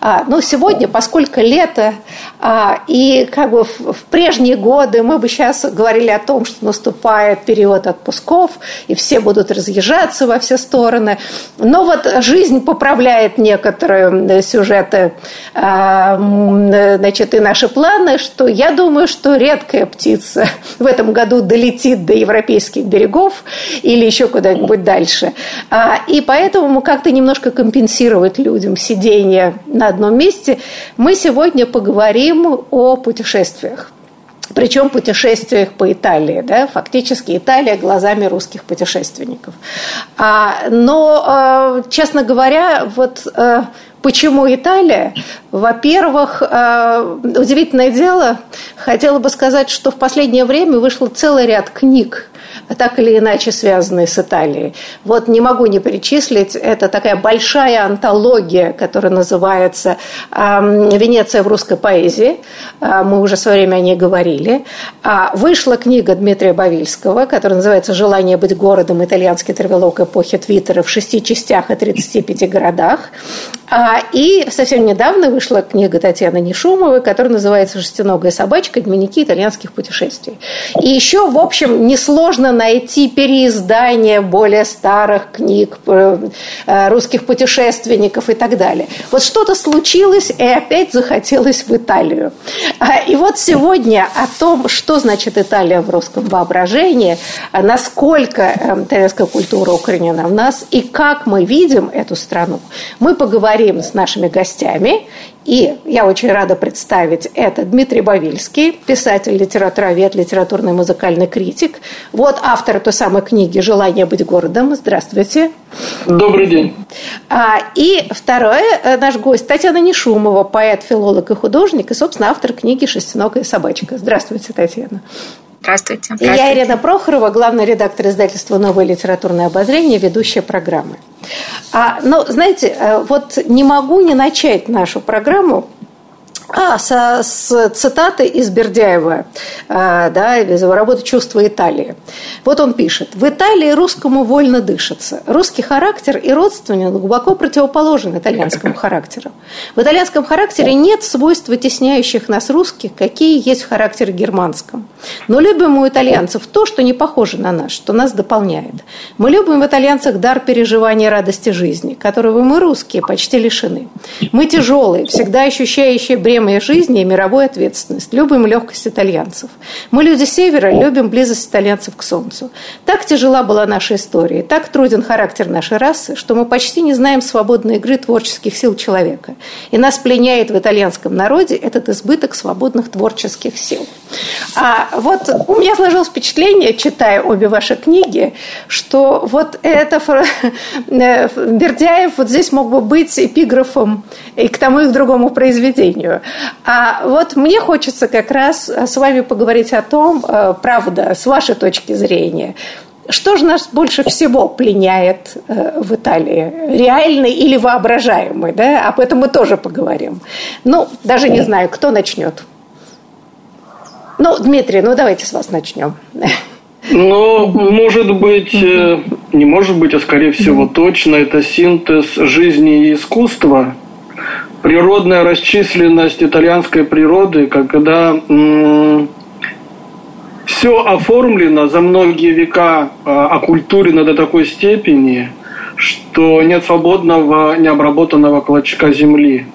А, но сегодня, поскольку лето, а, и как бы в, прежние годы мы бы сейчас говорили о том, что наступает период отпусков, и все будут разъезжаться во все стороны. Но вот жизнь поправляет некоторые сюжеты, а, значит, и наши планы, что я думаю, что редкая птица в этом году долетит до европейских берегов или еще куда-нибудь дальше. И поэтому как-то немножко компенсировать людям сидение на одном месте, мы сегодня поговорим о путешествиях. Причем путешествиях по Италии, да, фактически Италия глазами русских путешественников. А, но, э, честно говоря, вот э, Почему Италия? Во-первых, э, удивительное дело, хотела бы сказать, что в последнее время вышло целый ряд книг так или иначе связанные с Италией. Вот не могу не перечислить, это такая большая антология, которая называется «Венеция в русской поэзии». А, мы уже в свое время о ней говорили. А, вышла книга Дмитрия Бавильского, которая называется «Желание быть городом. Итальянский травелок эпохи Твиттера» в шести частях и 35 городах. А, и совсем недавно вышла книга Татьяны Нешумовой, которая называется «Шестиногая собачка. Дневники итальянских путешествий». И еще, в общем, несложно найти переиздание более старых книг э, э, русских путешественников и так далее. Вот что-то случилось, и опять захотелось в Италию. А, и вот сегодня о том, что значит Италия в русском воображении, насколько э, итальянская культура укоренена в нас, и как мы видим эту страну, мы поговорим с нашими гостями. И я очень рада представить это Дмитрий Бавильский, писатель, литературовед, литературный музыкальный критик. Вот автор той самой книги «Желание быть городом». Здравствуйте. Добрый день. А, и второе, э, наш гость Татьяна Нешумова, поэт, филолог и художник, и, собственно, автор книги «Шестиногая собачка». Здравствуйте, Татьяна. Здравствуйте. И я Ирина Прохорова, главный редактор издательства «Новое литературное обозрение», ведущая программы. А, но, знаете, э, вот не могу не начать нашу программу а, со, с цитаты из Бердяева, а, да, из его работы «Чувство Италии». Вот он пишет. «В Италии русскому вольно дышится. Русский характер и родственник глубоко противоположен итальянскому характеру. В итальянском характере нет свойств, вытесняющих нас русских, какие есть в характере германском. Но любим у итальянцев то, что не похоже на нас, что нас дополняет. Мы любим в итальянцах дар переживания радости жизни, которого мы, русские, почти лишены. Мы тяжелые, всегда ощущающие бремя бремя жизни и мировой ответственность. Любим легкость итальянцев. Мы, люди Севера, любим близость итальянцев к Солнцу. Так тяжела была наша история, так труден характер нашей расы, что мы почти не знаем свободной игры творческих сил человека. И нас пленяет в итальянском народе этот избыток свободных творческих сил. А вот у меня сложилось впечатление, читая обе ваши книги, что вот это э, Бердяев вот здесь мог бы быть эпиграфом и к тому, и к другому произведению. А вот мне хочется как раз с вами поговорить о том, э, правда, с вашей точки зрения, что же нас больше всего пленяет э, в Италии? Реальный или воображаемый? Да? Об этом мы тоже поговорим. Ну, даже не знаю, кто начнет. Ну, Дмитрий, ну давайте с вас начнем. Ну, может быть, э, не может быть, а скорее всего точно, это синтез жизни и искусства – природная расчисленность итальянской природы, когда все оформлено за многие века, а, оккультурено до такой степени, что нет свободного, необработанного клочка земли.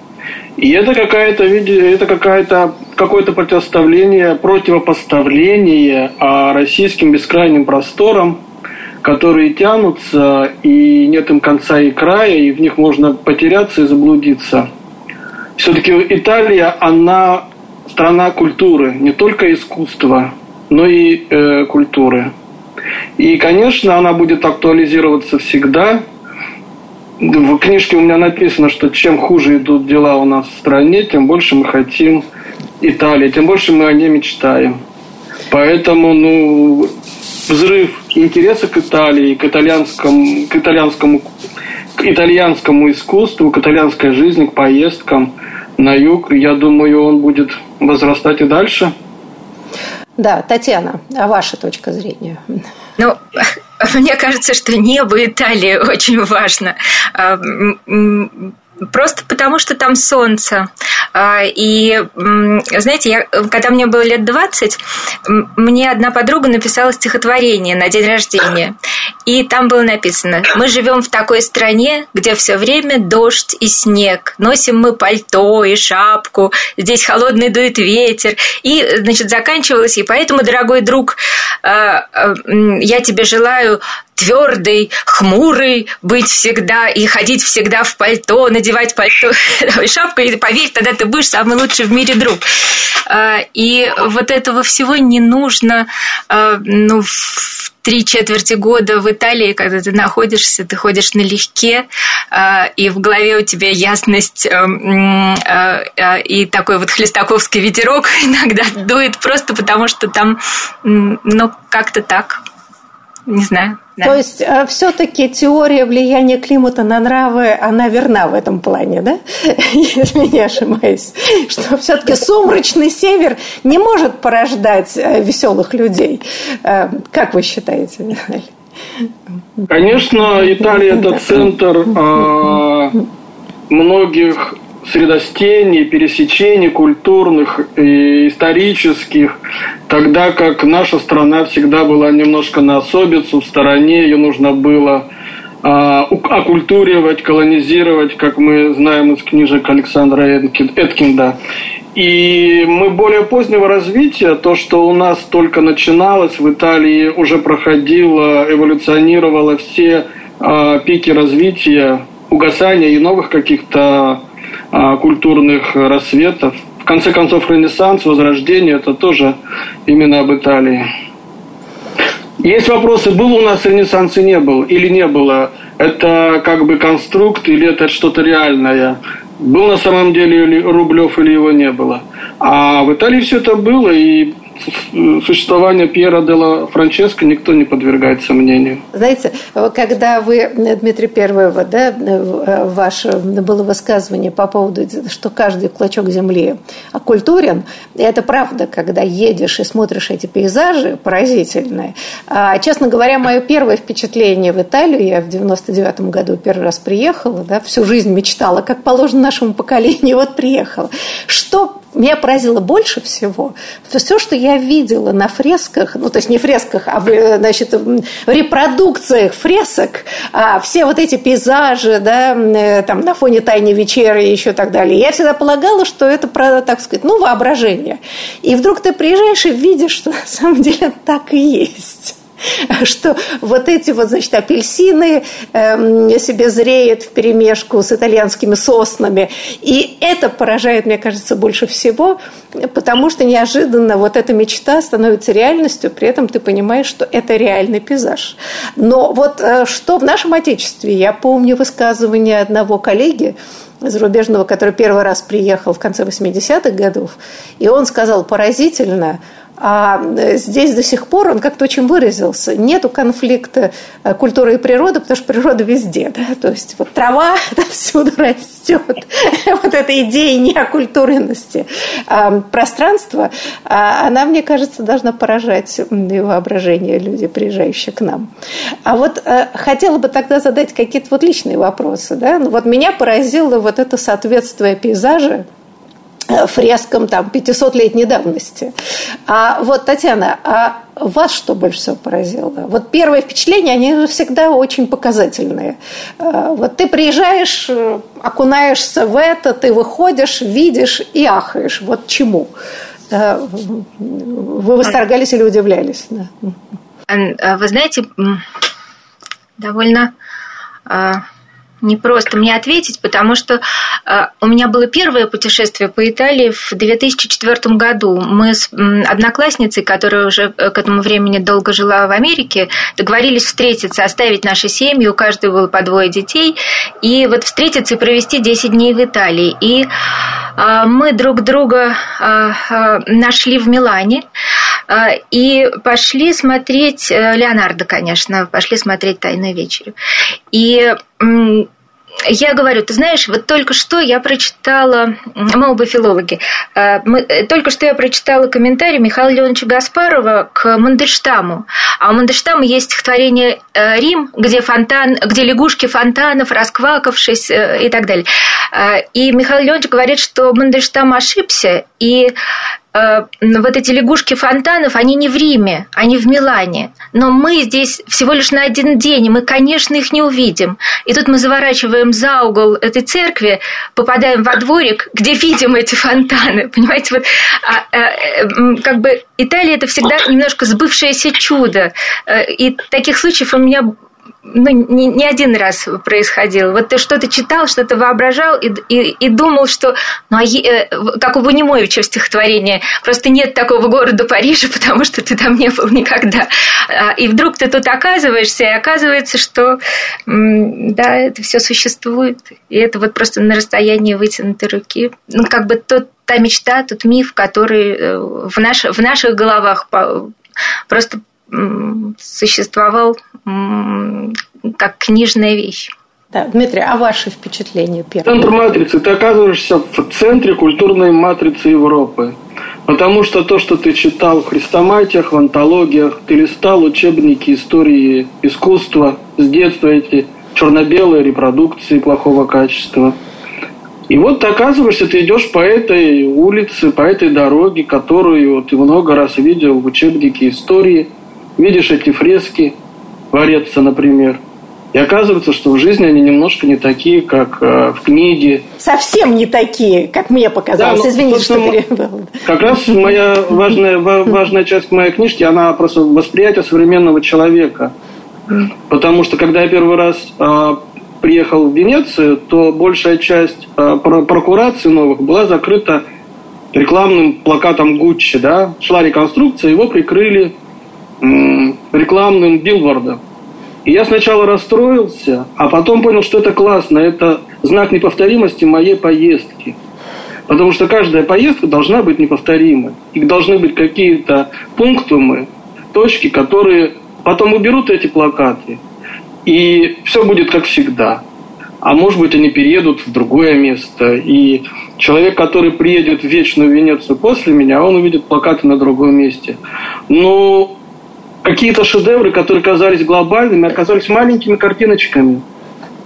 И это какая-то, это какая-то какое-то противоставление, противопоставление а, российским бескрайним просторам, которые тянутся, и нет им конца и края, и в них можно потеряться и заблудиться. Все-таки Италия, она страна культуры, не только искусства, но и э, культуры. И, конечно, она будет актуализироваться всегда. В книжке у меня написано, что чем хуже идут дела у нас в стране, тем больше мы хотим Италии, тем больше мы о ней мечтаем. Поэтому, ну, взрыв интереса к Италии, к итальянскому, к итальянскому, к итальянскому искусству, к итальянской жизни, к поездкам на юг, я думаю, он будет возрастать и дальше. Да, Татьяна, а ваша точка зрения? Ну, мне кажется, что небо Италии очень важно. Просто потому, что там солнце. А, и, знаете, я, когда мне было лет 20, мне одна подруга написала стихотворение на день рождения. И там было написано, мы живем в такой стране, где все время дождь и снег. Носим мы пальто и шапку, здесь холодный дует ветер. И, значит, заканчивалось, и поэтому, дорогой друг, а, а, я тебе желаю твердый, хмурый быть всегда и ходить всегда в пальто, надевать пальто и шапку, и поверь, тогда ты будешь самый лучший в мире друг. А, и вот этого всего не нужно ну, в три четверти года в Италии, когда ты находишься, ты ходишь налегке, и в голове у тебя ясность и такой вот хлестаковский ветерок иногда дует просто потому, что там, ну, как-то так. Не знаю. Да. То есть э, все-таки теория влияния климата на нравы, она верна в этом плане, да? Если не ошибаюсь. Что все-таки сумрачный север не может порождать э, веселых людей. Э, как вы считаете, Конечно, Италия это центр а, многих средостений, пересечений культурных и исторических, тогда как наша страна всегда была немножко на особицу, в стороне, ее нужно было а, оккультуривать, колонизировать, как мы знаем из книжек Александра Эткинда. И мы более позднего развития, то, что у нас только начиналось, в Италии уже проходило, эволюционировало все э, пики развития, угасания и новых каких-то а, культурных рассветов. В конце концов, Ренессанс, Возрождение – это тоже именно об Италии. Есть вопросы, был у нас Ренессанс и не был, или не было. Это как бы конструкт или это что-то реальное. Был на самом деле Рублев или его не было. А в Италии все это было, и существование Пьера де ла Франческо никто не подвергает сомнению. Знаете, когда вы, Дмитрий Первого, да, ваше было высказывание по поводу, что каждый клочок земли оккультурен, это правда, когда едешь и смотришь эти пейзажи поразительные. А, честно говоря, мое первое впечатление в Италию, я в 99 году первый раз приехала, да, всю жизнь мечтала, как положено нашему поколению, вот приехала. Что меня поразило больше всего, все, что я видела на фресках, ну, то есть не фресках, а значит, в репродукциях фресок, а все вот эти пейзажи, да, э, там, на фоне тайной вечери и еще так далее, я всегда полагала, что это, так сказать, ну, воображение. И вдруг ты приезжаешь и видишь, что на самом деле так и есть. что вот эти вот, значит, апельсины э, себе зреют в перемешку с итальянскими соснами. И это поражает, мне кажется, больше всего, потому что неожиданно вот эта мечта становится реальностью, при этом ты понимаешь, что это реальный пейзаж. Но вот э, что в нашем Отечестве, я помню высказывание одного коллеги, зарубежного, который первый раз приехал в конце 80-х годов, и он сказал поразительно, а э, здесь до сих пор он как-то очень выразился. Нету конфликта э, культуры и природы, потому что природа везде. Да? То есть вот трава всюду растет. Вот эта идея неокультуренности а, пространства, она, мне кажется, должна поражать воображение людей, приезжающих к нам. А вот э, хотела бы тогда задать какие-то вот личные вопросы. Да? Ну, вот меня поразило вот это соответствие пейзажа фрескам там 500-летней давности. А вот, Татьяна, а вас что больше всего поразило? Вот первые впечатления, они всегда очень показательные. Э, вот ты приезжаешь, э, окунаешься в это, ты выходишь, видишь и ахаешь. Вот чему? вы восторгались или удивлялись? Да. А, вы знаете, довольно а, не просто мне ответить, потому что э, у меня было первое путешествие по Италии в 2004 году. Мы с одноклассницей, которая уже э, к этому времени долго жила в Америке, договорились встретиться, оставить наши семьи, у каждой было по двое детей, и вот встретиться и провести 10 дней в Италии. И мы друг друга нашли в Милане и пошли смотреть Леонардо, конечно, пошли смотреть «Тайную вечерю». И я говорю, ты знаешь, вот только что я прочитала, мы оба филологи, э, мы, э, только что я прочитала комментарий Михаила Леоновича Гаспарова к Мандельштаму. А у Мандельштама есть стихотворение э, «Рим», где, фонтан, где лягушки фонтанов, расквакавшись и так далее. И Михаил Леонович говорит, что Мандельштам ошибся, и вот эти лягушки фонтанов, они не в Риме, они в Милане. Но мы здесь всего лишь на один день, и мы, конечно, их не увидим. И тут мы заворачиваем за угол этой церкви, попадаем во дворик, где видим эти фонтаны. Понимаете, вот а, а, как бы Италия это всегда немножко сбывшееся чудо. Э, и таких случаев у меня ну, не, не один раз происходило. Вот ты что-то читал, что-то воображал и, и, и думал, что, ну, а, е, как у Бунимовича в стихотворении, просто нет такого города Парижа, потому что ты там не был никогда. А, и вдруг ты тут оказываешься, и оказывается, что, да, это все существует. И это вот просто на расстоянии вытянутой руки. Ну, как бы тот, та мечта, тот миф, который э, в, наш, в наших головах просто существовал как книжная вещь. Да, Дмитрий, а ваши впечатления первые? Центр матрицы. Ты оказываешься в центре культурной матрицы Европы. Потому что то, что ты читал в хрестоматиях, в антологиях, ты листал учебники истории искусства с детства, эти черно-белые репродукции плохого качества. И вот ты оказываешься, ты идешь по этой улице, по этой дороге, которую ты много раз видел в учебнике истории – видишь эти фрески Вареца, например, и оказывается, что в жизни они немножко не такие, как э, в книге. Совсем не такие, как мне показалось. Да, ну, Извините, что перебил. Как раз моя важная, важная часть моей книжки, она просто восприятие современного человека. Потому что, когда я первый раз э, приехал в Венецию, то большая часть э, прокураций новых была закрыта рекламным плакатом Гуччи. Да? Шла реконструкция, его прикрыли рекламным билбордом. И я сначала расстроился, а потом понял, что это классно, это знак неповторимости моей поездки. Потому что каждая поездка должна быть неповторимой. И должны быть какие-то пунктумы, точки, которые потом уберут эти плакаты. И все будет как всегда. А может быть, они переедут в другое место. И человек, который приедет в Вечную Венецию после меня, он увидит плакаты на другом месте. Но какие-то шедевры, которые казались глобальными, оказались маленькими картиночками.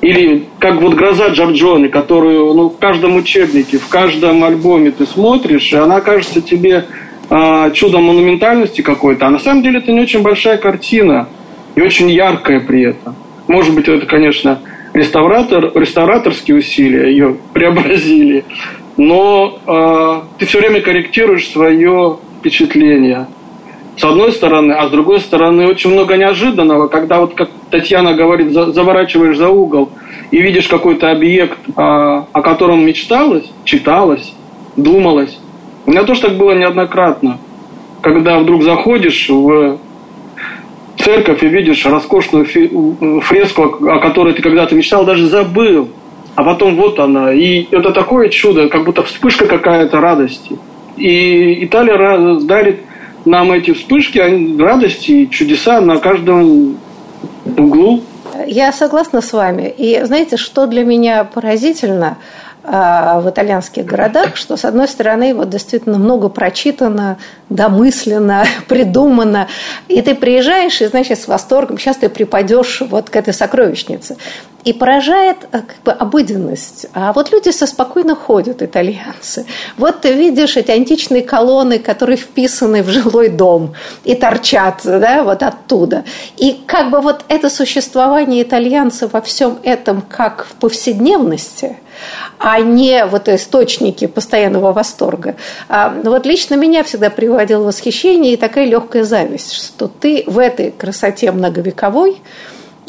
Или как вот «Гроза Джорджони», которую ну, в каждом учебнике, в каждом альбоме ты смотришь, и она кажется тебе э, чудом монументальности какой-то. А на самом деле это не очень большая картина и очень яркая при этом. Может быть, это, конечно, реставратор, реставраторские усилия ее преобразили, но э, ты все время корректируешь свое впечатление – с одной стороны, а с другой стороны очень много неожиданного, когда вот как Татьяна говорит, заворачиваешь за угол и видишь какой-то объект, а, о котором мечталось, читалось, думалось. У меня тоже так было неоднократно, когда вдруг заходишь в церковь и видишь роскошную фреску, о которой ты когда-то мечтал, даже забыл. А потом вот она. И это такое чудо, как будто вспышка какая-то радости. И Италия дарит нам эти вспышки радости и чудеса на каждом углу. Я согласна с вами. И знаете, что для меня поразительно а, в итальянских городах, что, с одной стороны, вот действительно много прочитано, домысленно, придумано, и ты приезжаешь, и, значит, с восторгом, сейчас ты припадешь вот к этой сокровищнице. И поражает э, как бы обыденность. А вот люди со спокойно ходят, итальянцы. Вот ты видишь эти античные колонны, которые вписаны в жилой дом и торчат да, вот оттуда. И как бы вот это существование итальянцев во всем этом как в повседневности – а не вот источники постоянного восторга. А, ну вот лично меня всегда приводило восхищение и такая легкая зависть, что ты в этой красоте многовековой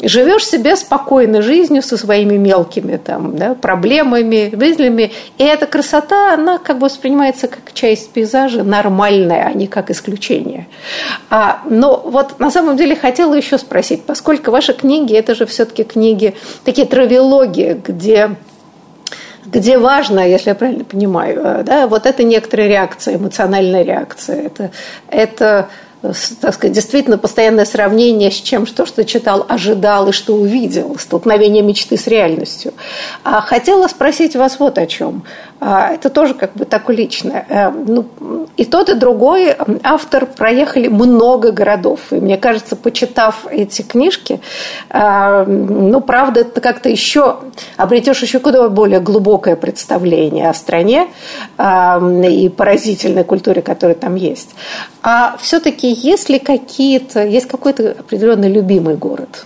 живешь себе спокойной жизнью со своими мелкими там, да, проблемами, мыслями. И эта красота, она как бы воспринимается как часть пейзажа, нормальная, а не как исключение. А, но вот на самом деле хотела еще спросить, поскольку ваши книги, это же все-таки книги, такие травелоги, где где важно, если я правильно понимаю, э, да, вот это некоторая реакция, эмоциональная реакция, это, это так сказать, действительно постоянное сравнение с чем, что, что читал, ожидал и что увидел, столкновение мечты с реальностью. А хотела спросить вас вот о чем. А, это тоже как бы такое личное. Э, ну, и тот, и другой автор проехали много городов. И мне кажется, почитав эти книжки, э, ну, правда, это как-то еще обретешь еще куда более глубокое представление о стране э, и поразительной культуре, которая там есть. А все-таки есть ли какие-то, есть какой-то определенный любимый город?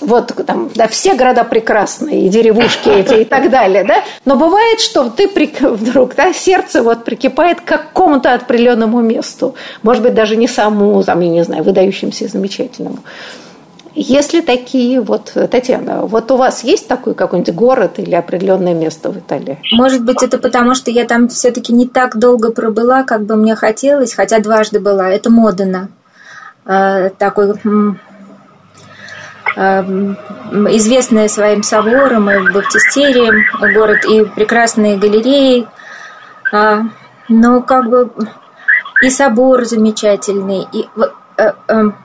Вот там, да, все города прекрасные, и деревушки эти, и так далее, да, но бывает, что ты вдруг, да, сердце вот прикипает к какому-то определенному месту, может быть, даже не самому, там, я не знаю, выдающимся и замечательному. Если такие, вот, Татьяна, вот у вас есть такой какой-нибудь город или определенное место в Италии? Может быть, это потому, что я там все-таки не так долго пробыла, как бы мне хотелось, хотя дважды была. Это Модена. Э, такой Эм, известная своим собором и баптистерием город, и прекрасные галереи. А, но как бы и собор замечательный, и, э, эм,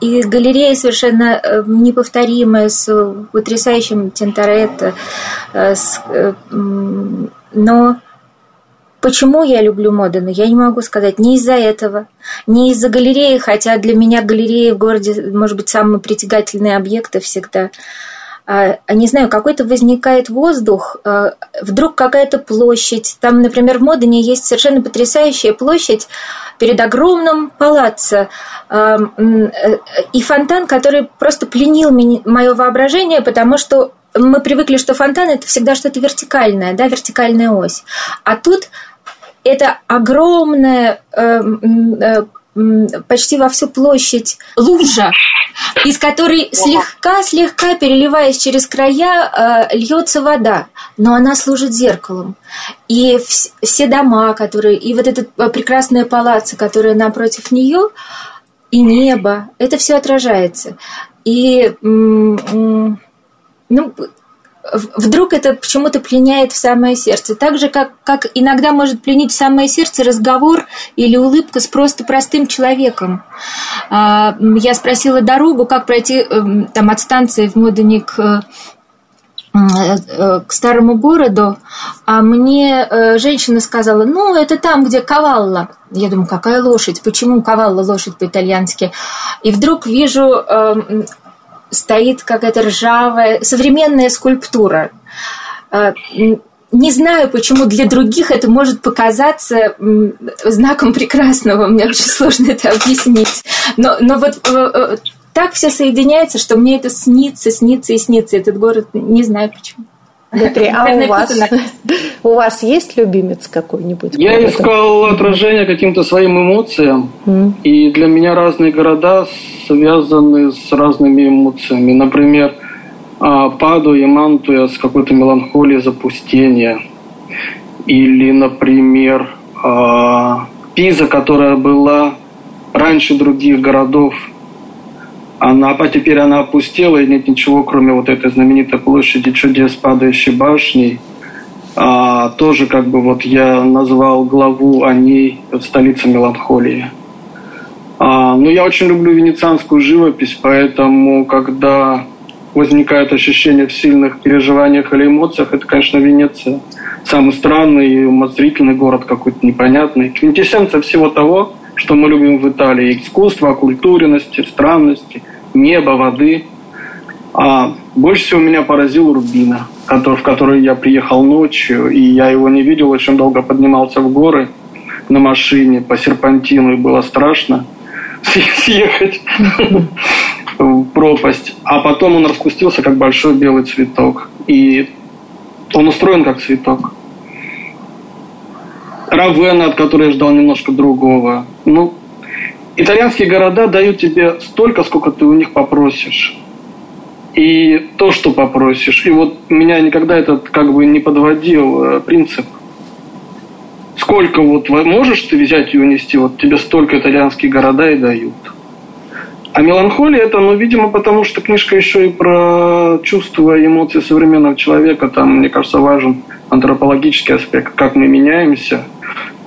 и галерея совершенно э, неповторимая, с потрясающим Тинторетто. Э, но Почему я люблю Модену, я не могу сказать. Не из-за этого, не из-за галереи, хотя для меня галереи в городе, может быть, самые притягательные объекты всегда. А, а, не знаю, какой-то возникает воздух, а, вдруг какая-то площадь. Там, например, в Модене есть совершенно потрясающая площадь перед огромным палаццо э, и фонтан, который просто пленил мое воображение, потому что мы привыкли, что фонтан это всегда что-то вертикальное, да, вертикальная ось. А тут это огромная э, э, почти во всю площадь лужа, из которой слегка-слегка, переливаясь через края, э, льется вода, но она служит зеркалом. И все дома, которые, и вот этот прекрасная палаца, которая напротив нее, и небо, это все отражается. И ну, вдруг это почему-то пленяет в самое сердце. Так же, как, как иногда может пленить в самое сердце разговор или улыбка с просто простым человеком. А, я спросила дорогу, как пройти эм, там, от станции в Модене к э, к старому городу, а мне э, женщина сказала, ну, это там, где Кавалла. Я думаю, какая лошадь? Почему Кавалла лошадь по-итальянски? И вдруг вижу эм, стоит какая-то ржавая, современная скульптура. А, не знаю, почему для других это может показаться знаком прекрасного. Мне очень сложно это объяснить. Но, но вот э, э, так все соединяется, что мне это снится, снится и снится. Этот город, не знаю почему. Дмитрий, а у вас, у вас есть любимец какой-нибудь? Я искал отражение каким-то своим эмоциям. Mm. И для меня разные города связаны с разными эмоциями. Например, а, Паду и Мантуя с какой-то меланхолией запустения. Или, например, а, Пиза, которая была раньше других городов – она, а теперь она опустела, и нет ничего, кроме вот этой знаменитой площади чудес падающей башни. А, тоже как бы вот я назвал главу о ней «Столица меланхолии». А, ну, я очень люблю венецианскую живопись, поэтому, когда возникает ощущение в сильных переживаниях или эмоциях, это, конечно, Венеция. Самый странный и умозрительный город какой-то непонятный. Квинтэссенция всего того, что мы любим в Италии. Искусство, оккультуренности, странности, небо, воды. А Больше всего меня поразил Рубина, который, в который я приехал ночью, и я его не видел, очень долго поднимался в горы на машине по серпантину, и было страшно съехать в пропасть. А потом он распустился, как большой белый цветок. И он устроен как цветок. Равена, от которой я ждал немножко другого. Ну, итальянские города дают тебе столько, сколько ты у них попросишь. И то, что попросишь. И вот меня никогда этот как бы не подводил э, принцип. Сколько вот можешь ты взять и унести, вот тебе столько итальянские города и дают. А меланхолия это, ну, видимо, потому что книжка еще и про чувства и эмоции современного человека. Там, мне кажется, важен антропологический аспект, как мы меняемся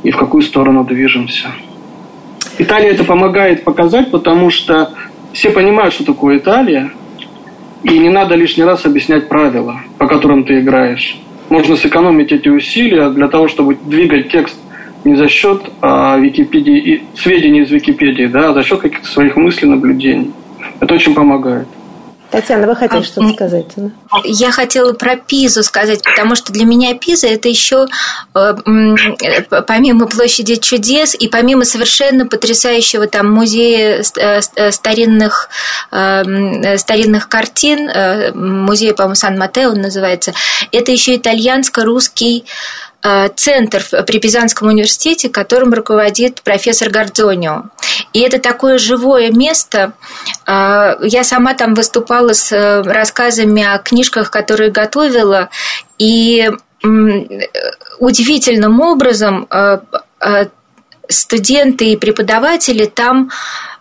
и в какую сторону движемся. Италия это помогает показать, потому что все понимают, что такое Италия, и не надо лишний раз объяснять правила, по которым ты играешь. Можно сэкономить эти усилия для того, чтобы двигать текст не за счет а, Википедии, сведений из Википедии, да, а за счет каких-то своих мыслей, наблюдений. Это очень помогает. Татьяна, вы хотели а, что-то сказать? Да? Я хотела про Пизу сказать, потому что для меня Пиза это еще э, помимо площади чудес и помимо совершенно потрясающего там музея э, э, старинных, старинных картин, музей, по-моему, Сан-Матео называется, это еще итальянско-русский Э, центр при Пизанском университете, которым руководит профессор Гордонио. И это такое живое место. Э, я сама там выступала с э, рассказами о книжках, которые готовила, и удивительным образом студенты и преподаватели там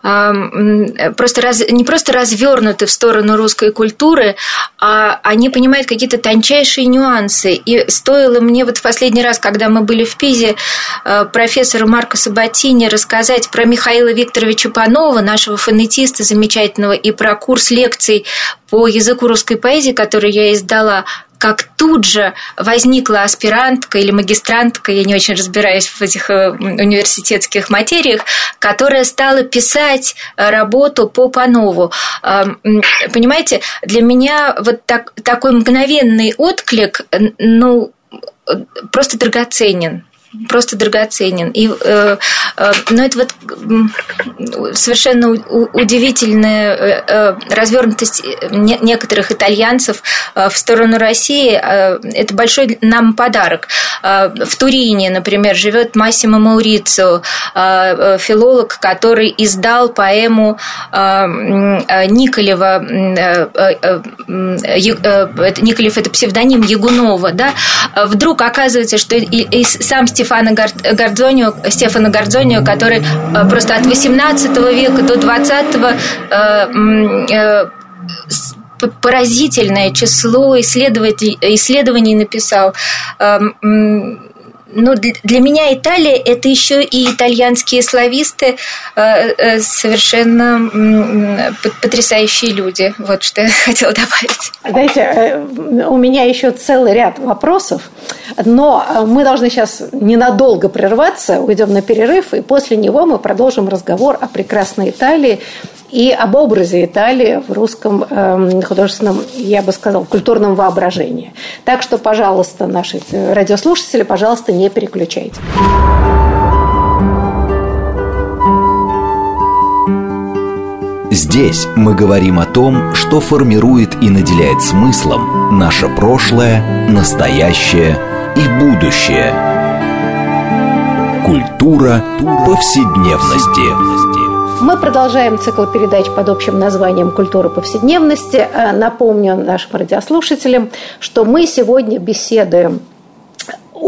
просто раз, не просто развернуты в сторону русской культуры, а они понимают какие-то тончайшие нюансы. И стоило мне вот в последний раз, когда мы были в Пизе, э, профессору Марко Сабатини рассказать про Михаила Викторовича Панова, нашего фонетиста замечательного, и про курс лекций по языку русской поэзии, который я издала, как тут же возникла аспирантка или магистрантка, я не очень разбираюсь в этих э, университетских материях, которая стала писать э, работу по Панову. Понимаете, для меня вот так, такой мгновенный отклик, ну, просто драгоценен просто драгоценен. И, э, э, но это вот совершенно удивительная э, э, развернутость некоторых итальянцев в сторону России. Это большой нам подарок. В Турине, например, живет Массимо Маурицио, филолог, который издал поэму Николева. Николев – это псевдоним Ягунова. Да? Вдруг оказывается, что и сам Стефана Гордзонио, Стефана Гордзонио, который э, просто от 18 века до 20 э, э, поразительное число исследований написал. Ну, для меня Италия – это еще и итальянские слависты, э, э, совершенно потрясающие люди. Вот что я хотела добавить. Знаете, э, у меня еще целый ряд вопросов, но мы должны сейчас ненадолго прерваться, уйдем на перерыв, и после него мы продолжим разговор о прекрасной Италии и об образе Италии в русском э, художественном, я бы сказала, культурном воображении. Так что, пожалуйста, наши радиослушатели, пожалуйста, не переключайте. Здесь мы говорим о том, что формирует и наделяет смыслом наше прошлое, настоящее и будущее. Культура повседневности. Мы продолжаем цикл передач под общим названием «Культура повседневности». Э, напомню нашим радиослушателям, что мы сегодня беседуем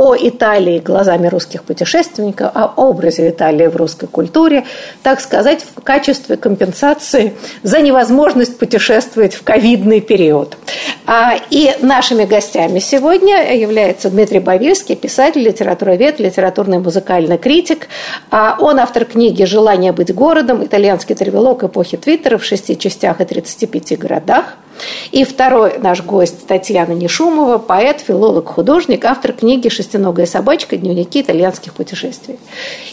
о Италии глазами русских путешественников, о образе Италии в русской культуре, так сказать, в качестве компенсации за невозможность путешествовать в ковидный период. А, и нашими гостями сегодня является Дмитрий Бавильский, писатель, литературовед, литературный музыкальный критик. А, он автор книги «Желание быть городом. Итальянский тревелок эпохи Твиттера в шести частях и 35 городах». И второй наш гость Татьяна Нешумова, поэт, филолог, художник, автор книги «Шестиногая собачка. Дневники итальянских путешествий».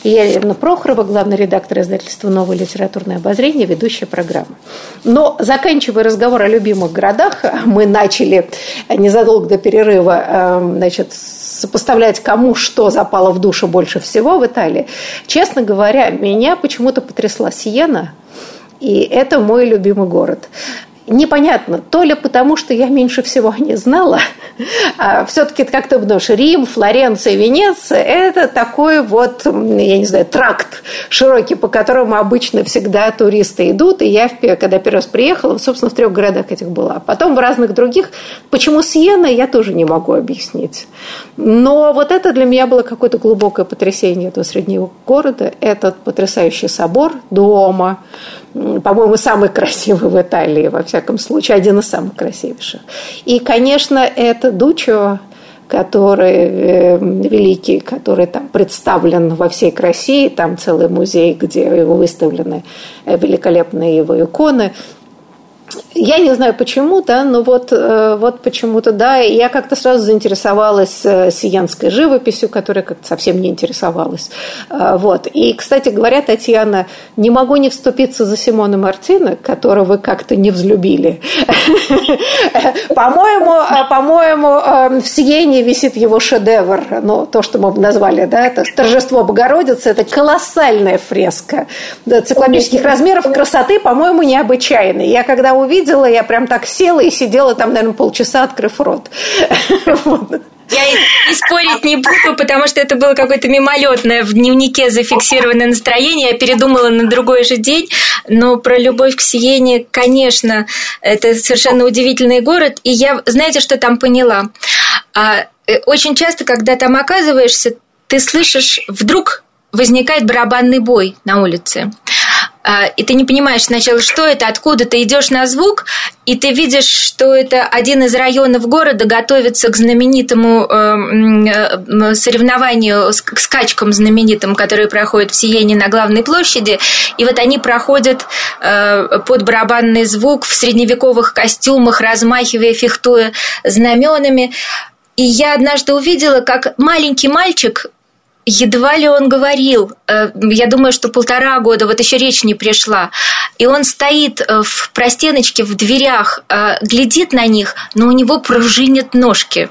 И я Елена Прохорова, главный редактор издательства «Новое литературное обозрение», ведущая программы. Но заканчивая разговор о любимых городах, мы начали незадолго до перерыва эм, значит, сопоставлять, кому что запало в душу больше всего в Италии. Честно говоря, меня почему-то потрясла Сиена, и это мой любимый город непонятно, то ли потому, что я меньше всего не знала, а все-таки как-то, потому что Рим, Флоренция, Венеция – это такой вот, я не знаю, тракт широкий, по которому обычно всегда туристы идут. И я, когда первый раз приехала, собственно, в трех городах этих была. Потом в разных других. Почему Сиена, я тоже не могу объяснить. Но вот это для меня было какое-то глубокое потрясение этого среднего города. Этот потрясающий собор дома, по-моему, самый красивый в Италии, во всяком случае, один из самых красивейших. И, конечно, это Дучо, который э, великий, который там представлен во всей красе, там целый музей, где его выставлены э, великолепные его иконы – я не знаю почему, да, но вот, э, вот почему-то, да, я как-то сразу заинтересовалась э, сиянской живописью, которая как-то совсем не интересовалась. Э, вот. И, кстати говоря, Татьяна, не могу не вступиться за Симона Мартина, которого вы как-то не взлюбили. По-моему, по-моему, в Сиене висит его шедевр, ну, то, что мы назвали, да, это «Торжество Богородицы», это колоссальная фреска циклопических размеров, красоты, по-моему, необычайной. Я когда увидела, я прям так села и сидела там, наверное, полчаса, открыв рот. Я и спорить не буду, потому что это было какое-то мимолетное в дневнике зафиксированное настроение. Я передумала на другой же день. Но про любовь к Сиене, конечно, это совершенно удивительный город. И я, знаете, что там поняла? А, э, очень часто, когда там оказываешься, ты слышишь, вдруг возникает барабанный бой на улице. А, и ты не понимаешь сначала, что это, откуда ты идешь на звук, и ты видишь, что это один из районов города готовится к знаменитому эм, э, соревнованию, к скачкам знаменитым, которые проходят в Сиене на главной площади, и вот они проходят э, под барабанный звук в средневековых костюмах, размахивая, фехтуя знаменами. И я однажды увидела, как маленький мальчик едва ли он говорил. Э, я думаю, что полтора года, вот еще речь не пришла. И он стоит э, в простеночке, в дверях, э, глядит на них, но у него пружинят ножки.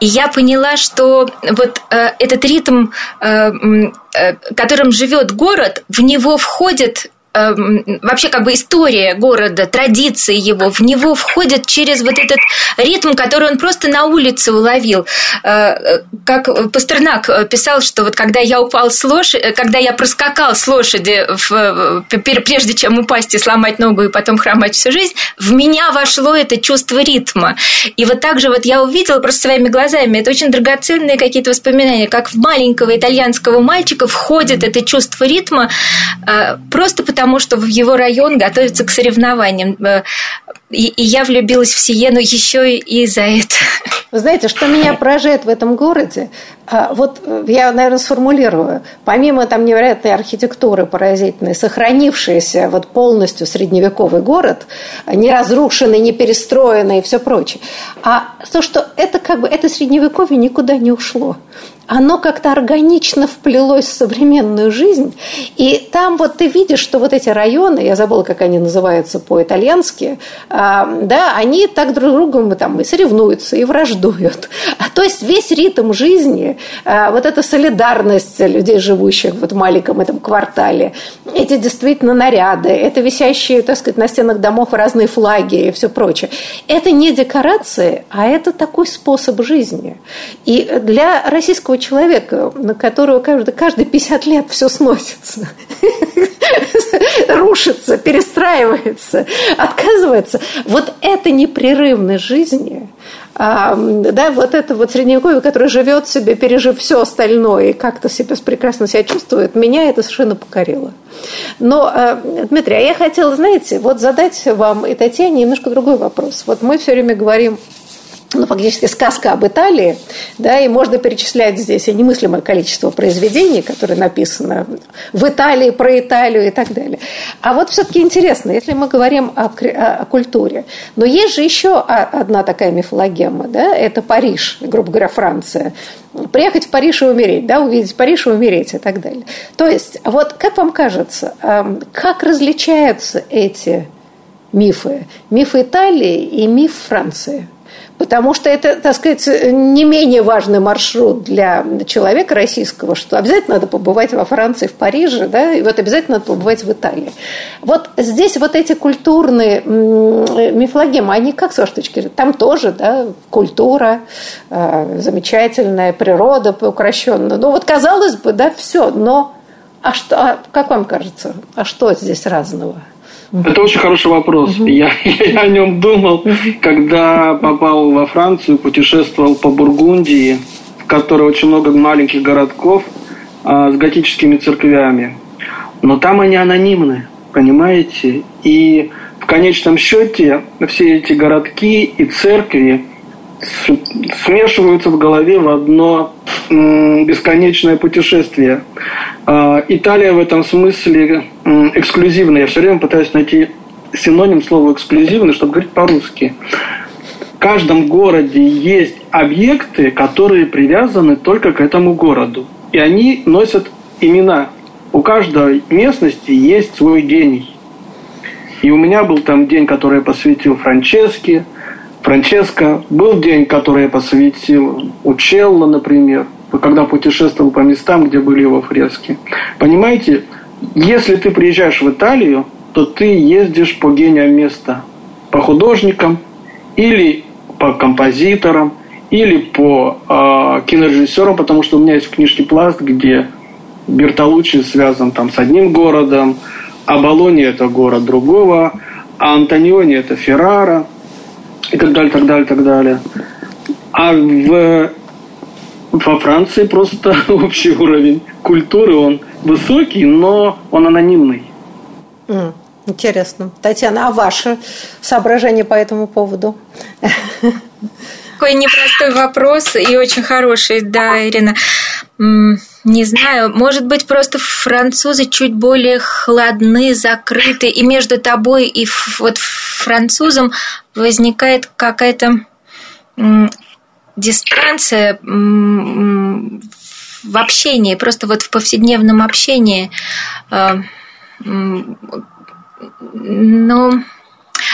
И я поняла, что вот этот ритм, которым живет город, в него входит вообще как бы история города, традиции его, в него входят через вот этот ритм, который он просто на улице уловил. Э, как Пастернак писал, что вот когда я упал с лошади, когда я проскакал с лошади, в, прежде чем упасть и сломать ногу и потом хромать всю жизнь, в меня вошло это чувство ритма. И вот так же вот я увидела просто своими глазами, это очень драгоценные какие-то воспоминания, как в маленького итальянского мальчика входит это чувство ритма э, просто потому, потому что в его район готовится к соревнованиям. Э, и, и я влюбилась в Сиену еще и за это. Вы знаете, что меня поражает в этом городе? А, вот э, я, наверное, сформулирую. Помимо там невероятной архитектуры поразительной, сохранившийся вот полностью средневековый город, не разрушенный, не перестроенный и все прочее. А то, что это как бы это средневековье никуда не ушло оно как-то органично вплелось в современную жизнь. И там вот ты видишь, что вот эти районы, я забыла, как они называются по-итальянски, а, да, они так друг другом там и соревнуются, и враждуют. А, то есть весь ритм жизни, а, вот эта солидарность людей, живущих вот в маленьком этом квартале, эти действительно наряды, это висящие, так сказать, на стенах домов разные флаги и все прочее. Это не декорации, а это такой способ жизни. И для российского человека, на которого каждый, каждые 50 лет все сносится, рушится, перестраивается, отказывается. Вот это непрерывность жизни, а, да, вот это вот средневековье, которое живет себе, пережив все остальное и как-то себя прекрасно себя чувствует, меня это совершенно покорило. Но, а, Дмитрий, а я хотела, знаете, вот задать вам и Татьяне немножко другой вопрос. Вот мы все время говорим ну, фактически сказка об Италии, да, и можно перечислять здесь немыслимое количество произведений, которые написаны в Италии, про Италию и так далее. А вот все-таки интересно, если мы говорим о, о, о культуре, но есть же еще одна такая мифологема, да, это Париж, грубо говоря, Франция. Приехать в Париж и умереть, да, увидеть Париж и умереть и так далее. То есть, вот как вам кажется, как различаются эти мифы? Миф Италии и миф Франции – Потому что это, так сказать, не менее важный маршрут для человека российского, что обязательно надо побывать во Франции, в Париже, да, и вот обязательно надо побывать в Италии. Вот здесь вот эти культурные мифологемы, они как с вашей точки зрения? Там тоже, да, культура, э, замечательная природа укращенная. Ну вот казалось бы, да, все, но а что, а как вам кажется, а что здесь разного? Это очень хороший вопрос. Угу. Я, я о нем думал, когда попал во Францию, путешествовал по Бургундии, в которой очень много маленьких городков а, с готическими церквями. Но там они анонимны, понимаете? И в конечном счете все эти городки и церкви смешиваются в голове в одно бесконечное путешествие. А, Италия в этом смысле эксклюзивная. Я все время пытаюсь найти синоним слова эксклюзивный, чтобы говорить по-русски. В каждом городе есть объекты, которые привязаны только к этому городу. И они носят имена. У каждой местности есть свой гений. И у меня был там день, который я посвятил Франческе – Франческо. Был день, который я посвятил Учелло, например, когда путешествовал по местам, где были его фрески. Понимаете, если ты приезжаешь в Италию, то ты ездишь по гениям места, по художникам или по композиторам, или по э, кинорежиссерам, потому что у меня есть в книжке «Пласт», где Бертолуччи связан там с одним городом, а Болони – это город другого, а Антониони – это Феррара – и так далее, так далее, так далее. А в, во Франции просто общий уровень культуры, он высокий, но он анонимный. Mm, интересно. Татьяна, а ваше соображение по этому поводу? Такой непростой вопрос и очень хороший, да, Ирина. Не знаю, может быть, просто французы чуть более хладны, закрыты, и между тобой и вот французом возникает какая-то дистанция в общении, просто вот в повседневном общении. А,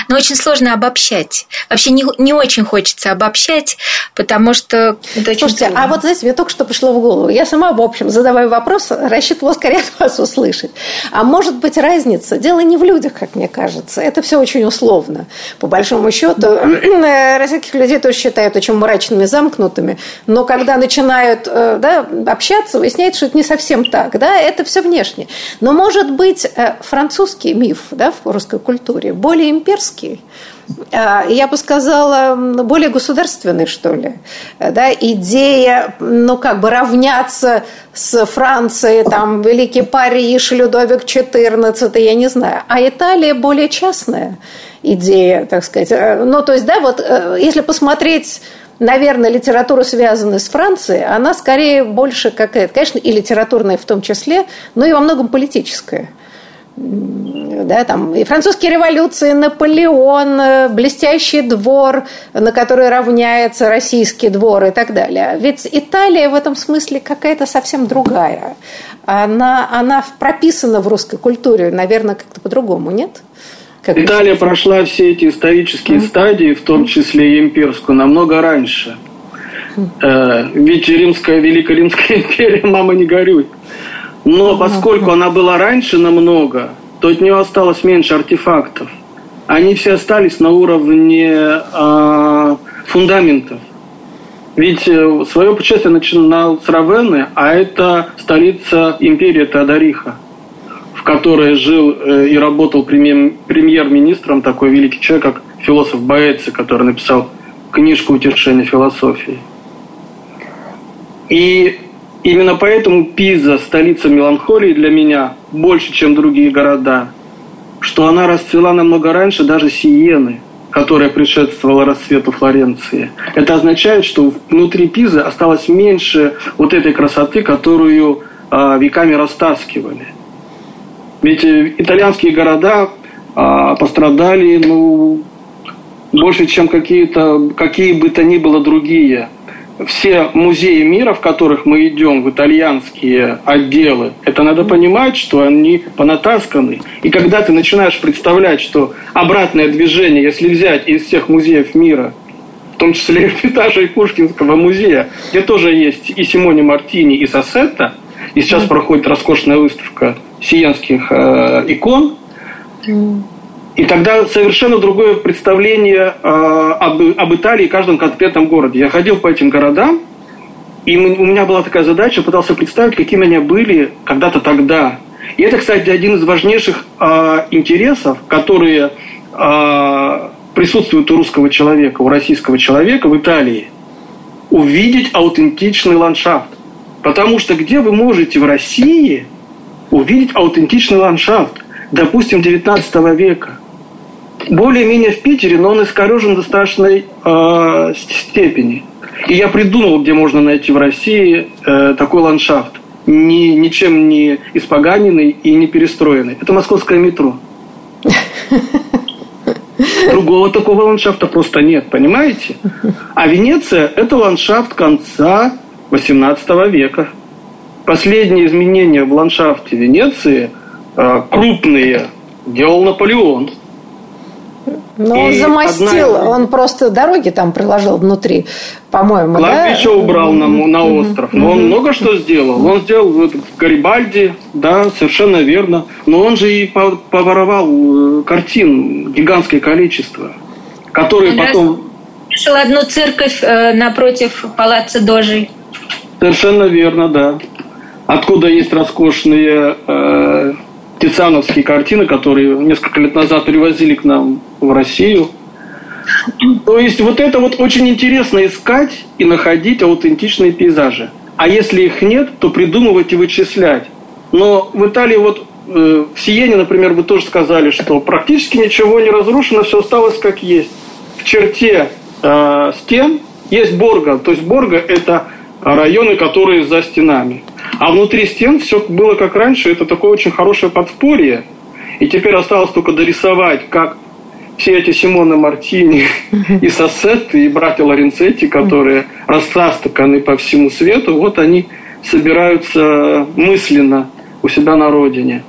но очень сложно обобщать. Вообще не, не очень хочется обобщать, потому что это Слушайте, а вот знаете, мне только что пришло в голову. Я сама, в общем, задавая вопрос, рассчитывала скорее от вас услышать. А может быть разница? Дело не в людях, как мне кажется. Это все очень условно. По большому счету, российских людей тоже считают очень мрачными, замкнутыми. Но когда начинают э, да, общаться, выясняется, что это не совсем так. Да? Это все внешне. Но может быть э, французский миф да, в русской культуре более имперский, имперский, а, я бы сказала, более государственный, что ли. Да, идея, ну, как бы равняться с Францией, там, Великий Париж, Людовик XIV, я не знаю. А Италия более частная идея, так сказать. Э, ну, то есть, да, вот э, если посмотреть наверное, литература, связанная с Францией, она скорее больше какая-то, конечно, и литературная в том числе, но и во многом политическая да, там и французские революции, Наполеон, э, блестящий двор, на который равняется российский двор и так далее. Ведь Италия в этом смысле какая-то совсем другая. Она, она прописана в русской культуре, наверное, как-то по-другому, нет? Как Италия прошла все эти исторические mm-hmm. стадии, в том числе и имперскую, намного раньше. Mm-hmm. Ведь Римская, Великая Римская империя, мама не горюй. Но поскольку она была раньше намного, то от нее осталось меньше артефактов. Они все остались на уровне э, фундаментов. Ведь э, свое путешествие начинал с Равенны, а это столица империи Теодориха, в которой жил э, и работал премьер-министром такой великий человек, как философ Боэци, который написал книжку «Утешение философии». И Именно поэтому Пиза, столица меланхолии для меня, больше, чем другие города, что она расцвела намного раньше даже Сиены. которая предшествовала расцвету Флоренции, это означает, что внутри Пизы осталось меньше вот этой красоты, которую э, веками растаскивали. Ведь э, итальянские города э, пострадали ну, больше, чем какие-то, какие бы то ни было другие все музеи мира, в которых мы идем, в итальянские отделы, это надо понимать, что они понатасканы. И когда ты начинаешь представлять, что обратное движение, если взять из всех музеев мира, в том числе Эрмитажа и Пушкинского музея, где тоже есть и Симоне Мартини, и Сассетта, и сейчас проходит роскошная выставка сиенских э, икон. И тогда совершенно другое представление э, об, об Италии и каждом конкретном городе. Я ходил по этим городам, и у меня была такая задача, пытался представить, какими они были когда-то тогда. И это, кстати, один из важнейших э, интересов, которые э, присутствуют у русского человека, у российского человека в Италии. Увидеть аутентичный ландшафт. Потому что где вы можете в России увидеть аутентичный ландшафт? Допустим, 19 века – более-менее в Питере, но он искорежен до страшной э, степени. И я придумал, где можно найти в России э, такой ландшафт. Ни, ничем не испоганенный и не перестроенный. Это московское метро. Другого такого ландшафта просто нет, понимаете? А Венеция – это ландшафт конца XVIII века. Последние изменения в ландшафте Венеции э, крупные делал Наполеон – ну, он замостил, одна... он просто дороги там приложил внутри, по-моему, Кладбище да? убрал на, на остров, но он много что сделал. Он сделал вот, Гарибальди, да, совершенно верно. Но он же и поворовал э, картин гигантское количество, которые он потом... Решил одну церковь э, напротив палаца Дожи. Совершенно верно, да. Откуда есть роскошные э, тициановские картины, которые несколько лет назад привозили к нам в Россию. То есть вот это вот очень интересно искать и находить аутентичные пейзажи. А если их нет, то придумывать и вычислять. Но в Италии вот э, в Сиене, например, вы тоже сказали, что практически ничего не разрушено, все осталось как есть. В черте э, стен есть Борга. То есть Борга – это районы, которые за стенами. А внутри стен все было как раньше. Это такое очень хорошее подспорье. И теперь осталось только дорисовать, как все эти Симоны Мартини и Сассетты, и братья Лоренцетти, которые растасканы по всему свету, вот они собираются мысленно у себя на родине.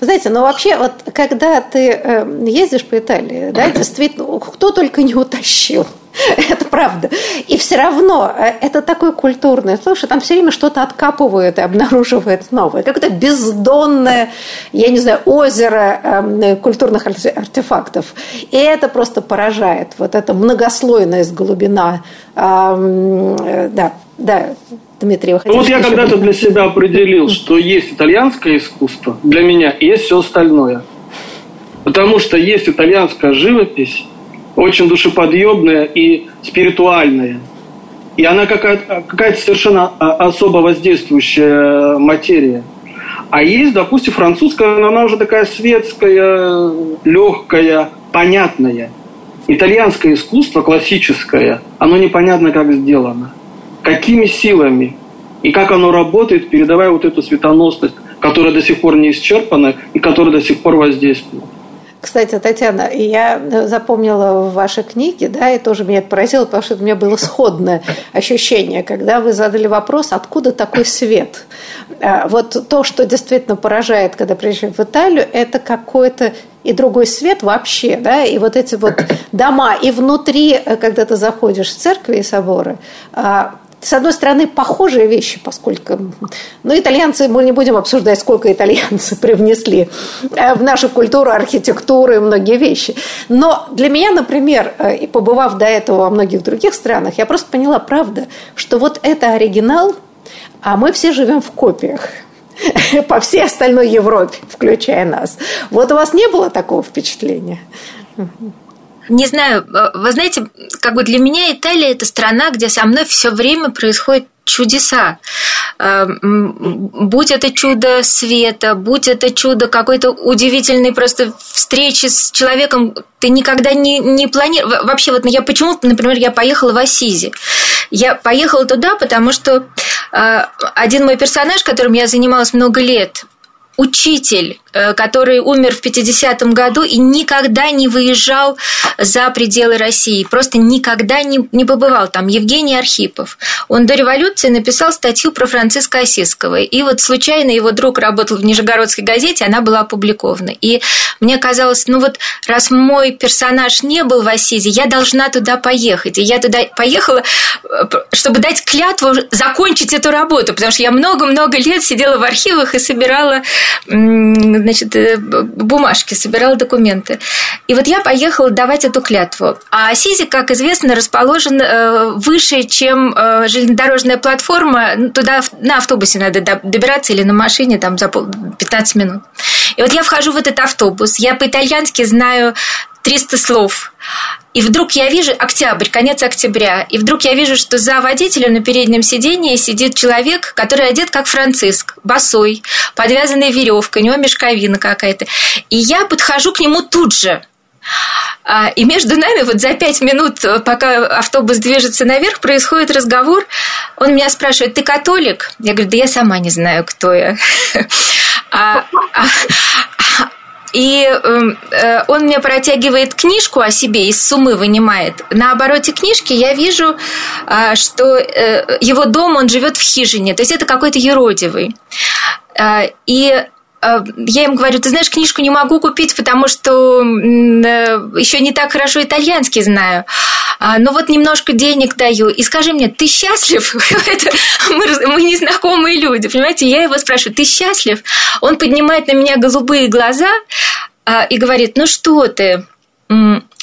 Вы знаете, ну вообще, вот когда ты э, ездишь по Италии, да, действительно, кто только не утащил. Это правда. И все равно э, это такое культурное. Слушай, там все время что-то откапывают и обнаруживают новое. Какое-то бездонное, я не знаю, озеро э, культурных артефактов. И это просто поражает. Вот эта многослойность глубина. Э, да, да, Дмитрий, вы ну, Вот я когда-то для себя определил, что есть итальянское искусство для меня, и есть все остальное. Потому что есть итальянская живопись, очень душеподъемная и спиритуальная. И она какая-то какая совершенно а, особо воздействующая материя. А есть, допустим, французская, но она уже такая светская, легкая, понятная. Итальянское искусство классическое, оно непонятно как сделано. Какими силами и как оно работает, передавая вот эту светоносность, которая до сих пор не исчерпана и которая до сих пор воздействует. Кстати, Татьяна, я запомнила в вашей книге, да, и тоже меня это поразило, потому что у меня было сходное ощущение, когда вы задали вопрос, откуда такой свет. А, вот то, что действительно поражает, когда приезжаешь в Италию, это какой-то и другой свет вообще, да, и вот эти вот дома, и внутри, э, когда ты заходишь в церкви и соборы, а, с одной стороны, похожие вещи, поскольку, ну, итальянцы, мы не будем обсуждать, сколько итальянцы привнесли э, в нашу культуру, архитектуру и многие вещи. Но для меня, например, э, и побывав до этого во многих других странах, я просто поняла, правда, что вот это оригинал, а мы все живем в копиях по всей остальной Европе, включая нас. Вот у вас не было такого впечатления? Не знаю, э, вы знаете, как бы для меня Италия это страна, где со мной все время происходит чудеса. Э, будь это чудо света, будь это чудо какой-то удивительной просто встречи с человеком, ты никогда не, не планировал. Вообще, вот я почему-то, например, я поехала в Асизи. Я поехала туда, потому что э, один мой персонаж, которым я занималась много лет, учитель, который умер в 50-м году и никогда не выезжал за пределы России, просто никогда не, не побывал там. Евгений Архипов. Он до революции написал статью про Франциска Осиского. И вот случайно его друг работал в Нижегородской газете, она была опубликована. И мне казалось, ну вот раз мой персонаж не был в Осизе, я должна туда поехать. И я туда поехала, э, чтобы дать клятву закончить эту работу, потому что я много-много лет сидела в архивах и собирала значит, э, бумажки, собирала документы. И вот я поехала давать эту клятву. А Сизи, как известно, расположен э, выше, чем э, железнодорожная платформа. Ну, туда на автобусе надо добираться или на машине там за 15 минут. И вот я вхожу в этот автобус, я по-итальянски знаю 300 слов. И вдруг я вижу, октябрь, конец октября, и вдруг я вижу, что за водителем на переднем сиденье сидит человек, который одет как Франциск, босой, подвязанной веревкой, у него мешковина какая-то. И я подхожу к нему тут же. А, и между нами вот за пять минут, пока автобус движется наверх, происходит разговор. Он меня спрашивает, ты католик? Я говорю, да я сама не знаю, кто я. А, а, и эм, э, он мне протягивает книжку о себе, из суммы вынимает. На обороте книжки я вижу, э, что э, его дом, он живет в хижине, то есть это какой-то еродивый. Э, и я им говорю, ты знаешь, книжку не могу купить, потому что э, еще не так хорошо итальянский знаю. А, но вот немножко денег даю. И скажи мне, ты счастлив? Мы, мы незнакомые люди, понимаете? Я его спрашиваю, ты счастлив? Он поднимает на меня голубые глаза а, и говорит, ну что ты,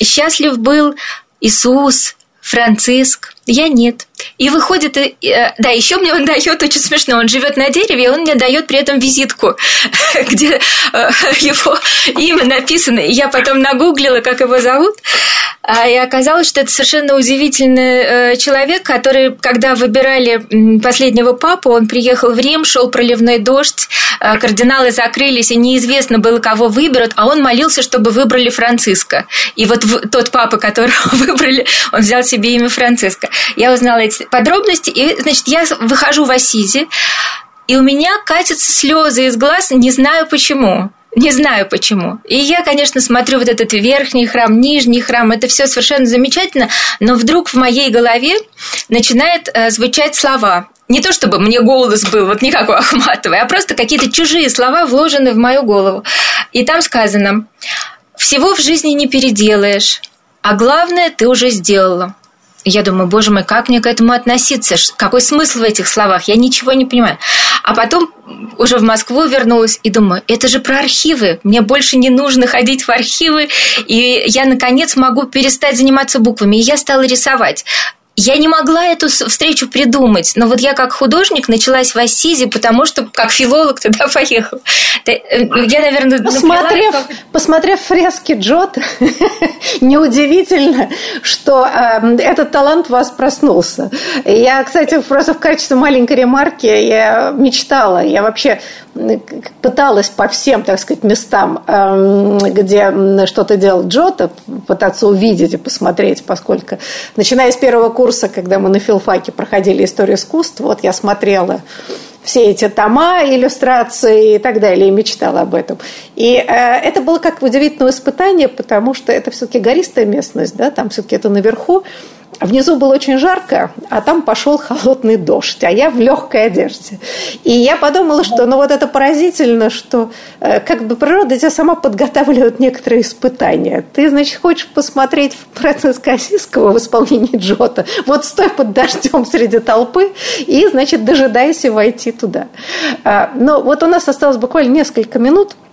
счастлив был Иисус, Франциск, я нет. И выходит, э, да, еще мне он дает очень смешно, он живет на дереве, и он мне дает при этом визитку, где э, его имя написано. И я потом нагуглила, как его зовут, а, и оказалось, что это совершенно удивительный э, человек, который, когда выбирали последнего папу, он приехал в Рим, шел проливной дождь, кардиналы закрылись, и неизвестно было, кого выберут, а он молился, чтобы выбрали Франциска. И вот тот папа, которого выбрали, он взял себе имя Франциска. Я узнала эти подробности, и, значит, я выхожу в Асизи, и у меня катятся слезы из глаз, не знаю почему. Не знаю почему. И я, конечно, смотрю вот этот верхний храм, нижний храм, это все совершенно замечательно, но вдруг в моей голове начинает э, звучать слова. Не то чтобы мне голос был вот никакой Ахматовой, а просто какие-то чужие слова вложены в мою голову. И там сказано, всего в жизни не переделаешь, а главное ты уже сделала я думаю, боже мой, как мне к этому относиться? Какой смысл в этих словах? Я ничего не понимаю. А потом уже в Москву вернулась и думаю, это же про архивы. Мне больше не нужно ходить в архивы, и я, наконец, могу перестать заниматься буквами. И я стала рисовать. Я не могла эту встречу придумать, но вот я как художник началась в Ассизе, потому что как филолог туда поехал. Э, я, наверное, посмотрев, как... посмотрев фрески Джота, неудивительно, что э, этот талант у вас проснулся. Я, кстати, просто в качестве маленькой ремарки я мечтала, я вообще пыталась по всем, так сказать, местам, эм, где что-то делал Джота, пытаться увидеть и посмотреть, поскольку, начиная с первого курса, когда мы на филфаке проходили историю искусства, вот я смотрела все эти тома, иллюстрации и так далее, и мечтала об этом. И э, это было как удивительное испытание, потому что это все-таки гористая местность, да, там все-таки это наверху, Внизу было очень жарко, а там пошел холодный дождь, а я в легкой одежде. И я подумала, что ну вот это поразительно, что э, как бы природа тебя сама подготавливает некоторые испытания. Ты, значит, хочешь посмотреть процесс Кассийского в исполнении Джота, вот стой под дождем среди толпы и, значит, дожидайся войти туда. А, но вот у нас осталось буквально несколько минут –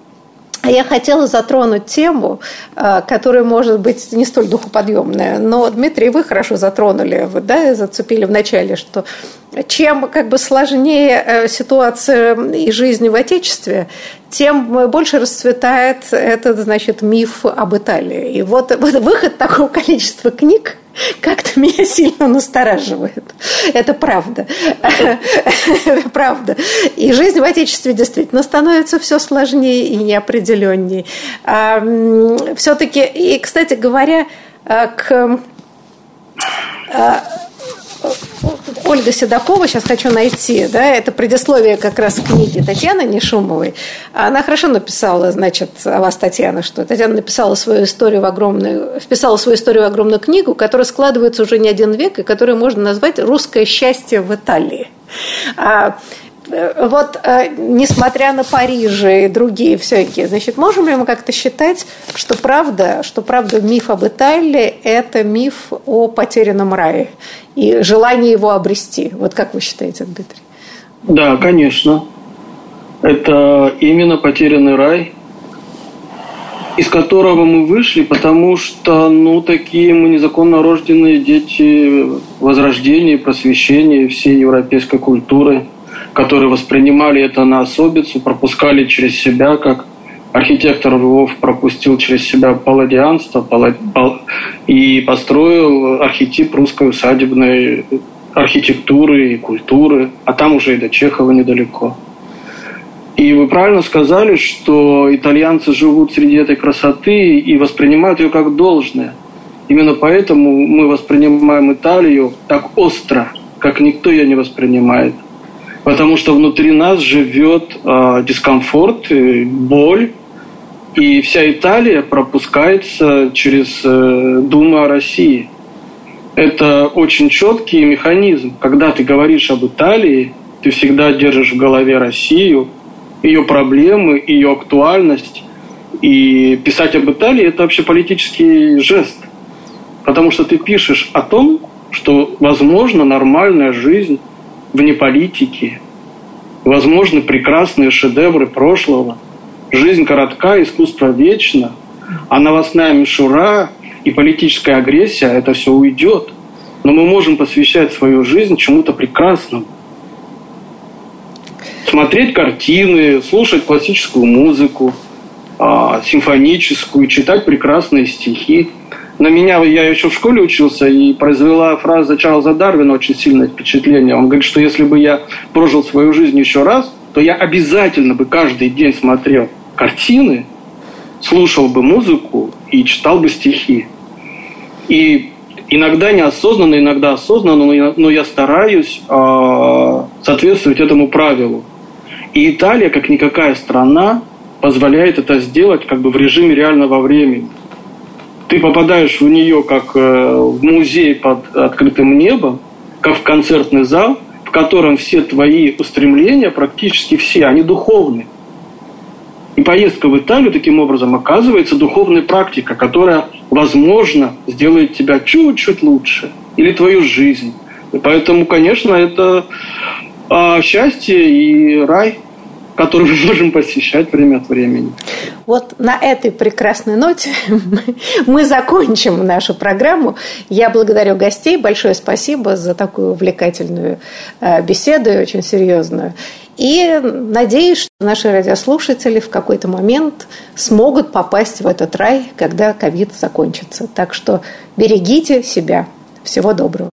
я хотела затронуть тему, э, которая может быть не столь духоподъемная, но, Дмитрий, вы хорошо затронули, вы да, зацепили в начале, что чем как бы сложнее э, ситуация и жизнь в Отечестве, тем больше расцветает этот, значит, миф об Италии. И вот выход такого количества книг – как-то меня сильно настораживает. Это правда. Это правда. И жизнь в Отечестве действительно становится все сложнее и неопределеннее. Все-таки, и, кстати говоря, а, к а, Ольга Седокова, сейчас хочу найти, да, это предисловие как раз книги Татьяны Нешумовой. Она хорошо написала, значит, о вас, Татьяна, что Татьяна написала свою историю в огромную, вписала свою историю в огромную книгу, которая складывается уже не один век, и которую можно назвать «Русское счастье в Италии». Э, вот э, несмотря на Париж и другие всякие, значит, можем ли мы как-то считать, что правда, что правда миф об Италии – это миф о потерянном рае и желании его обрести? Вот как вы считаете, Дмитрий? Да, конечно. Это именно потерянный рай, из которого мы вышли, потому что, ну, такие мы незаконно рожденные дети возрождения, просвещения всей европейской культуры – которые воспринимали это на особицу, пропускали через себя, как архитектор Львов пропустил через себя палладианство и построил архетип русской усадебной архитектуры и культуры, а там уже и до Чехова недалеко. И вы правильно сказали, что итальянцы живут среди этой красоты и воспринимают ее как должное. Именно поэтому мы воспринимаем Италию так остро, как никто ее не воспринимает – потому что внутри нас живет э, дискомфорт, э, боль, и вся Италия пропускается через э, Думу о России. Это очень четкий механизм. Когда ты говоришь об Италии, ты всегда держишь в голове Россию, ее проблемы, ее актуальность. И писать об Италии – это вообще политический жест. Потому что ты пишешь о том, что возможно нормальная жизнь вне политики, возможны прекрасные шедевры прошлого. Жизнь коротка, искусство вечно, а новостная мишура и политическая агрессия – это все уйдет. Но мы можем посвящать свою жизнь чему-то прекрасному. Смотреть картины, слушать классическую музыку, а, симфоническую, читать прекрасные стихи – на меня, я еще в школе учился, и произвела фраза Чарльза Дарвина очень сильное впечатление. Он говорит, что если бы я прожил свою жизнь еще раз, то я обязательно бы каждый день смотрел картины, слушал бы музыку и читал бы стихи. И иногда неосознанно, иногда осознанно, но я стараюсь э, соответствовать этому правилу. И Италия, как никакая страна, позволяет это сделать как бы в режиме реального времени ты попадаешь в нее как э, в музей под открытым небом, как в концертный зал, в котором все твои устремления, практически все, они духовны. И поездка в Италию таким образом оказывается духовной практикой, которая, возможно, сделает тебя чуть-чуть лучше или твою жизнь. И поэтому, конечно, это а, счастье и рай – который мы можем посещать время от времени. Вот на этой прекрасной ноте мы закончим нашу программу. Я благодарю гостей. Большое спасибо за такую увлекательную э, беседу и очень серьезную. И надеюсь, что наши радиослушатели в какой-то момент смогут попасть в этот рай, когда ковид закончится. Так что берегите себя. Всего доброго.